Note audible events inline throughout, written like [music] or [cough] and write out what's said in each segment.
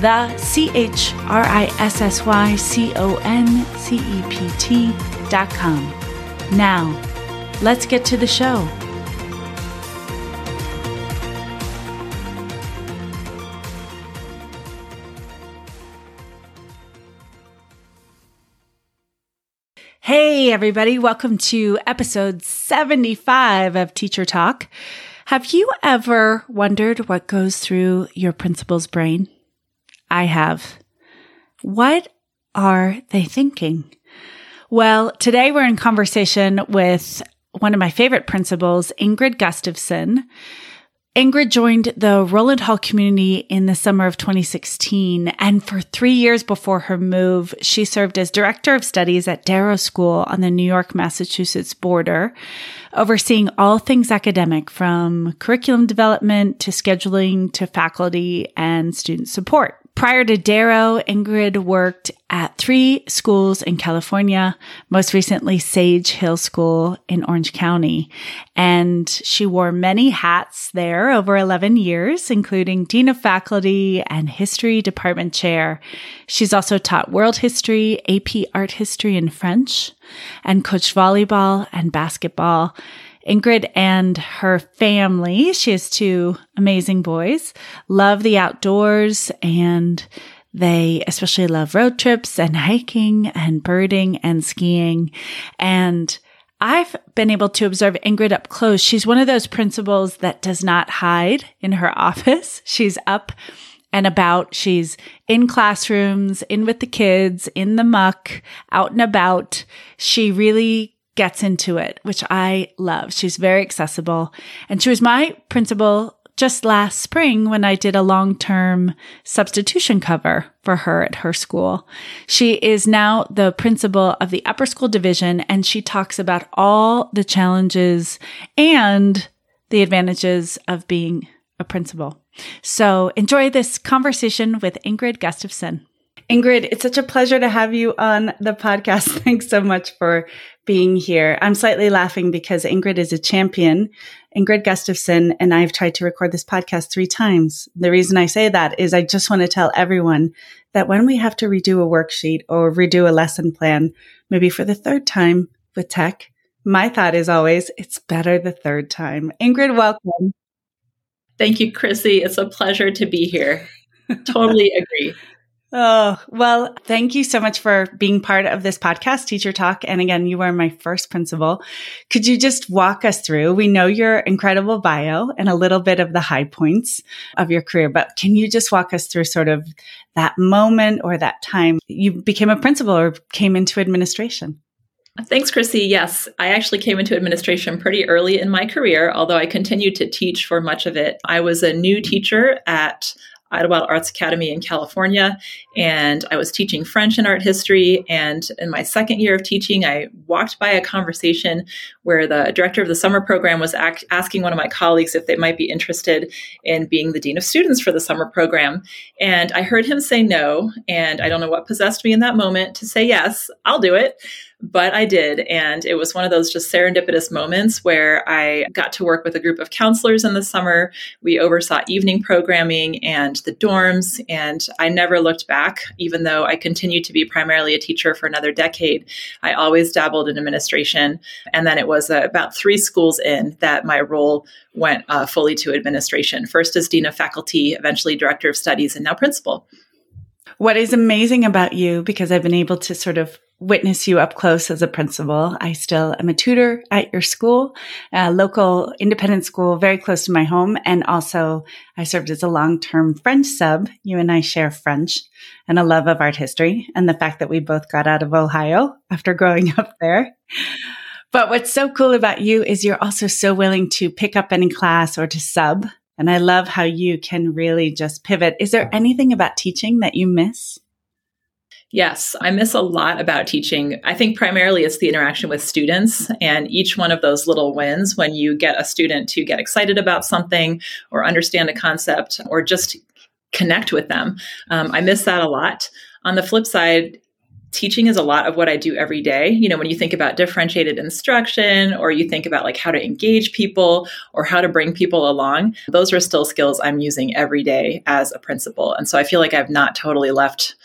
the C H R I S S Y C O N C E P T dot com. Now, let's get to the show. Hey, everybody, welcome to episode 75 of Teacher Talk. Have you ever wondered what goes through your principal's brain? I have. What are they thinking? Well, today we're in conversation with one of my favorite principals, Ingrid Gustavson. Ingrid joined the Rowland Hall community in the summer of 2016. And for three years before her move, she served as director of studies at Darrow School on the New York, Massachusetts border, overseeing all things academic from curriculum development to scheduling to faculty and student support. Prior to Darrow, Ingrid worked at three schools in California, most recently Sage Hill School in Orange County. And she wore many hats there over 11 years, including Dean of Faculty and History Department Chair. She's also taught World History, AP Art History, and French, and coached volleyball and basketball. Ingrid and her family, she has two amazing boys, love the outdoors and they especially love road trips and hiking and birding and skiing. And I've been able to observe Ingrid up close. She's one of those principals that does not hide in her [laughs] office. She's up and about. She's in classrooms, in with the kids, in the muck, out and about. She really gets into it, which I love. She's very accessible. And she was my principal just last spring when I did a long term substitution cover for her at her school. She is now the principal of the upper school division and she talks about all the challenges and the advantages of being a principal. So enjoy this conversation with Ingrid Gustavson. Ingrid, it's such a pleasure to have you on the podcast. [laughs] Thanks so much for being here. I'm slightly laughing because Ingrid is a champion. Ingrid Gustavson and I've tried to record this podcast three times. The reason I say that is I just want to tell everyone that when we have to redo a worksheet or redo a lesson plan, maybe for the third time with tech, my thought is always, it's better the third time. Ingrid, welcome. Thank you, Chrissy. It's a pleasure to be here. totally [laughs] agree. Oh, well, thank you so much for being part of this podcast, Teacher Talk. And again, you are my first principal. Could you just walk us through? We know your incredible bio and a little bit of the high points of your career, but can you just walk us through sort of that moment or that time you became a principal or came into administration? Thanks, Chrissy. Yes, I actually came into administration pretty early in my career, although I continued to teach for much of it. I was a new teacher at Idyllwild Arts Academy in California, and I was teaching French and art history. And in my second year of teaching, I walked by a conversation where the director of the summer program was asking one of my colleagues if they might be interested in being the dean of students for the summer program. And I heard him say no, and I don't know what possessed me in that moment to say yes, I'll do it but I did. And it was one of those just serendipitous moments where I got to work with a group of counselors in the summer. We oversaw evening programming and the dorms, and I never looked back, even though I continued to be primarily a teacher for another decade. I always dabbled in administration. And then it was uh, about three schools in that my role went uh, fully to administration. First as Dean of Faculty, eventually Director of Studies, and now Principal. What is amazing about you, because I've been able to sort of witness you up close as a principal. I still am a tutor at your school, a local independent school very close to my home. And also I served as a long-term French sub. You and I share French and a love of art history and the fact that we both got out of Ohio after growing up there. But what's so cool about you is you're also so willing to pick up any class or to sub And I love how you can really just pivot. Is there anything about teaching that you miss? Yes, I miss a lot about teaching. I think primarily it's the interaction with students and each one of those little wins when you get a student to get excited about something or understand a concept or just connect with them. Um, I miss that a lot. On the flip side, teaching is a lot of what I do every day. You know, when you think about differentiated instruction or you think about like how to engage people or how to bring people along, those are still skills I'm using every day as a principal. And so I feel like I've not totally left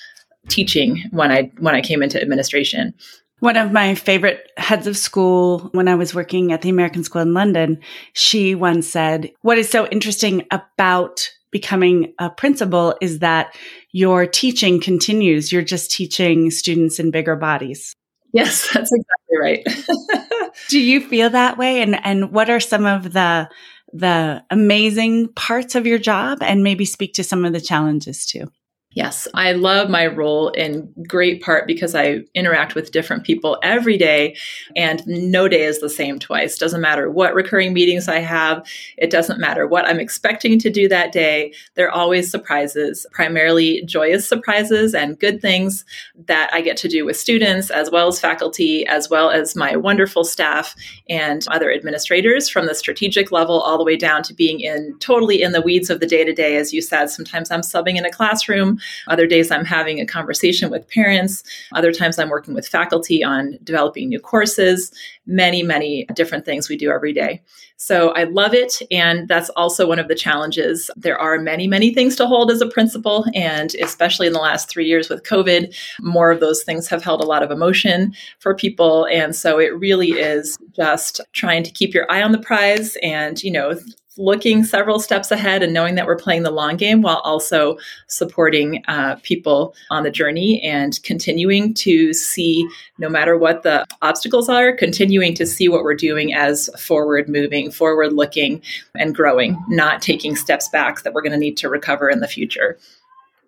teaching when I when I came into administration. One of my favorite heads of school when I was working at the American School in London, she once said, What is so interesting about becoming a principal is that your teaching continues. You're just teaching students in bigger bodies. Yes, [laughs] that's exactly right. [laughs] Do you feel that way? And and what are some of the the amazing parts of your job and maybe speak to some of the challenges too? Yes, I love my role in great part because I interact with different people every day, and no day is the same twice. Doesn't matter what recurring meetings I have, it doesn't matter what I'm expecting to do that day. There are always surprises, primarily joyous surprises and good things that I get to do with students, as well as faculty, as well as my wonderful staff and other administrators from the strategic level all the way down to being in totally in the weeds of the day to day. As you said, sometimes I'm subbing in a classroom. Other days I'm having a conversation with parents. Other times I'm working with faculty on developing new courses, many, many different things we do every day. So I love it. And that's also one of the challenges. There are many, many things to hold as a principal. And especially in the last three years with COVID, more of those things have held a lot of emotion for people. And so it really is just trying to keep your eye on the prize and, you know, looking several steps ahead and knowing that we're playing the long game while also supporting uh, people on the journey and continuing to see, no matter what the obstacles are, continuing to see what we're doing as forward moving, forward looking, and growing, not taking steps back that we're going to need to recover in the future.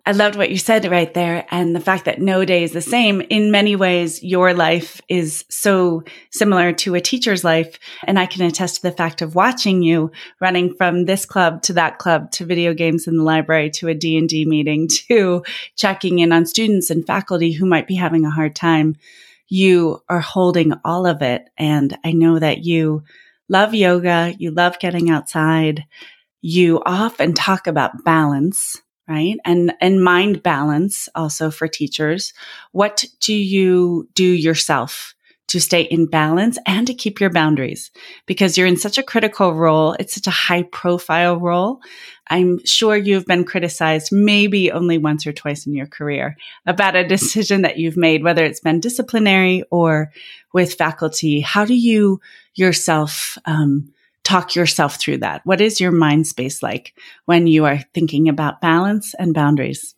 I loved what you said right there. And the fact that no day is the same. In many ways, your life is so similar to a teacher's life. And I can attest to the fact of watching you running from this club to that club to video games in the library to a D&D meeting [laughs] to checking in on students and faculty who might be having a hard time. You are holding all of it. And I know that you love yoga. You love getting outside. You often talk about balance right? And, and mind balance also for teachers. What do you do yourself to stay in balance and to keep your boundaries? Because you're in such a critical role. It's such a high profile role. I'm sure you've been criticized maybe only once or twice in your career about a decision that you've made, whether it's been disciplinary or with faculty. How do you yourself, um, talk yourself through that? What is your mind space like when you are thinking about balance and boundaries?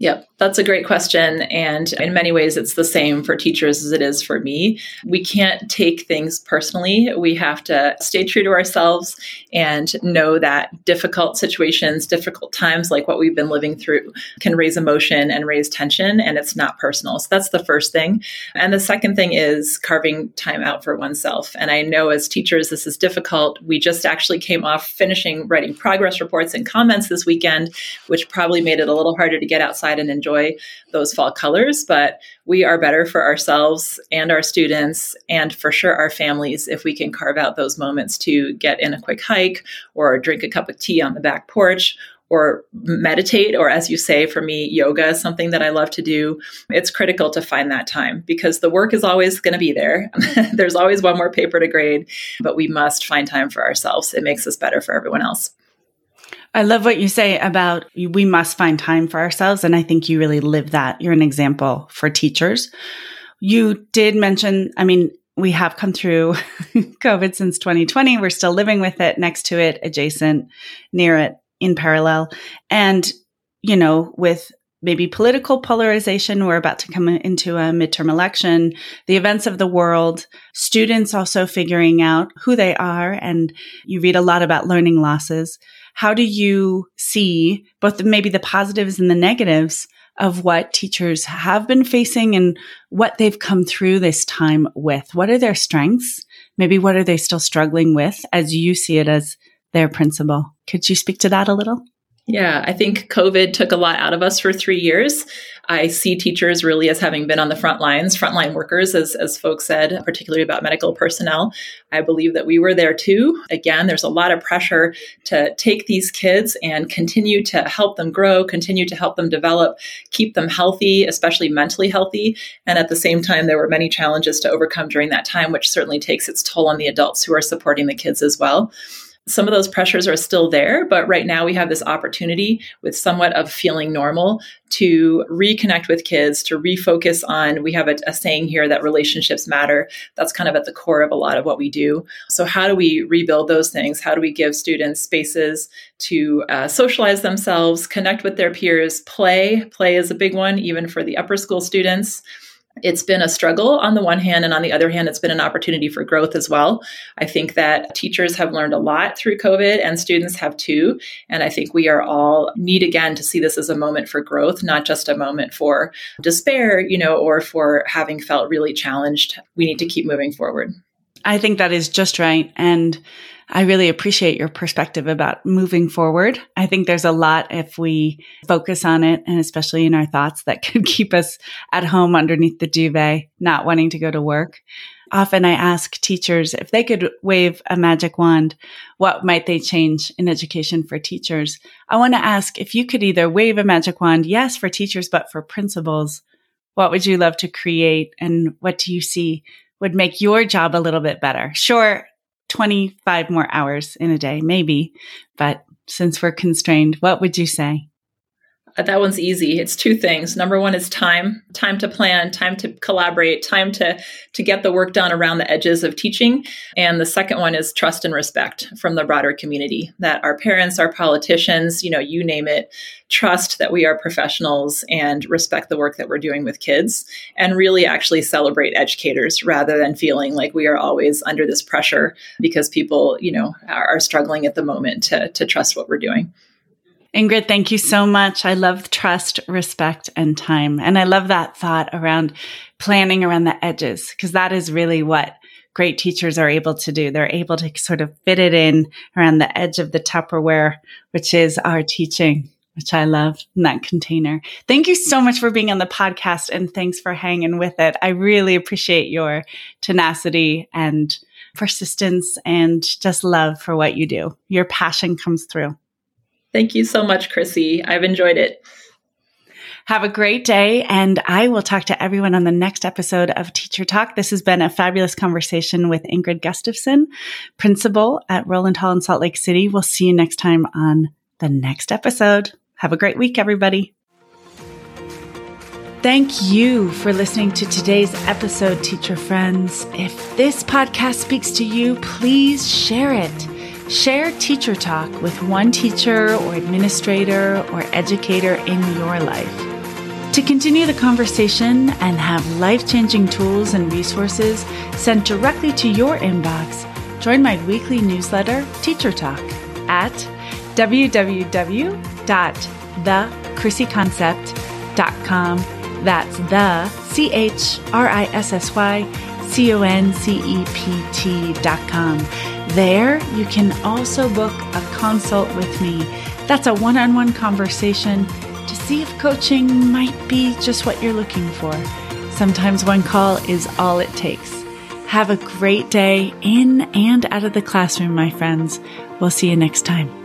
Yep, that's a great question. And in many ways, it's the same for teachers as it is for me. We can't take things personally. We have to stay true to ourselves and know that difficult situations, difficult times like what we've been living through can raise emotion and raise tension, and it's not personal. So that's the first thing. And the second thing is carving time out for oneself. And I know as teachers, this is difficult. We just actually came off finishing writing progress reports and comments this weekend, which probably made it a little harder to get outside outside and enjoy those fall colors. But we are better for ourselves and our students, and for sure our families, if we can carve out those moments to get in a quick hike or drink a cup of tea on the back porch or meditate, or as you say, for me, yoga is something that I love to do. It's critical to find that time because the work is always going to be there. [laughs] There's always one more paper to grade, but we must find time for ourselves. It makes us better for everyone else. I love what you say about we must find time for ourselves. And I think you really live that. You're an example for teachers. You did mention, I mean, we have come through [laughs] COVID since 2020. We're still living with it, next to it, adjacent, near it, in parallel. And, you know, with maybe political polarization. We're about to come into a midterm election, the events of the world, students also figuring out who they are. And you read a lot about learning losses. How do you see both the, maybe the positives and the negatives of what teachers have been facing and what they've come through this time with? What are their strengths? Maybe what are they still struggling with as you see it as their principal. Could you speak to that a little? Yeah, I think COVID took a lot out of us for three years. I see teachers really as having been on the front lines, frontline workers, as, as folks said, particularly about medical personnel. I believe that we were there too. Again, there's a lot of pressure to take these kids and continue to help them grow, continue to help them develop, keep them healthy, especially mentally healthy. And at the same time, there were many challenges to overcome during that time, which certainly takes its toll on the adults who are supporting the kids as well some of those pressures are still there, but right now we have this opportunity with somewhat of feeling normal to reconnect with kids, to refocus on. We have a, a, saying here that relationships matter. That's kind of at the core of a lot of what we do. So, how do we rebuild those things? How do we give students spaces to uh, socialize themselves, connect with their peers, play? Play is a big one, even for the upper school students it's been a struggle on the one hand, and on the other hand, it's been an opportunity for growth as well. I think that teachers have learned a lot through COVID, and students have too. And I think we are all need again to see this as a moment for growth, not just a moment for despair, you know, or for having felt really challenged. We need to keep moving forward. I think that is just right. And I really appreciate your perspective about moving forward. I think there's a lot if we focus on it and especially in our thoughts that [laughs] could keep us at home underneath the duvet, not wanting to go to work. Often I ask teachers if they could wave a magic wand, what might they change in education for teachers? I want to ask if you could either wave a magic wand, yes, for teachers, but for principals, what would you love to create and what do you see would make your job a little bit better? Sure, 25 more hours in a day, maybe. But since we're constrained, what would you say? Uh, that one's easy. It's two things. Number one is time, time to plan, time to collaborate, time to to get the work done around the edges of teaching. And the second one is trust and respect from the broader community that our parents, our politicians, you know, you name it, trust that we are professionals and respect the work that we're doing with kids and really actually celebrate educators rather than feeling like we are always under this pressure because people, you know, are, are struggling at the moment to to trust what we're doing. Ingrid, thank you so much. I love trust, respect, and time. And I love that thought around planning around the edges, because that is really what great teachers are able to do. They're able to sort of fit it in around the edge of the Tupperware, which is our teaching, which I love in that container. Thank you so much for being on the podcast and thanks for hanging with it. I really appreciate your tenacity and persistence and just love for what you do. Your passion comes through. Thank you so much, Chrissy. I've enjoyed it. Have a great day, and I will talk to everyone on the next episode of Teacher Talk. This has been a fabulous conversation with Ingrid Gustavson, principal at Rowland Hall in Salt Lake City. We'll see you next time on the next episode. Have a great week, everybody. Thank you for listening to today's episode, teacher friends. If this podcast speaks to you, please share it. Share Teacher Talk with one teacher or administrator or educator in your life. To continue the conversation and have life changing tools and resources sent directly to your inbox, join my weekly newsletter, Teacher Talk, at www.thechrissyconcept.com. That's the C H R I S S Y C O N C E P T.com. There, you can also book a consult with me. That's a one on one conversation to see if coaching might be just what you're looking for. Sometimes one call is all it takes. Have a great day in and out of the classroom, my friends. We'll see you next time.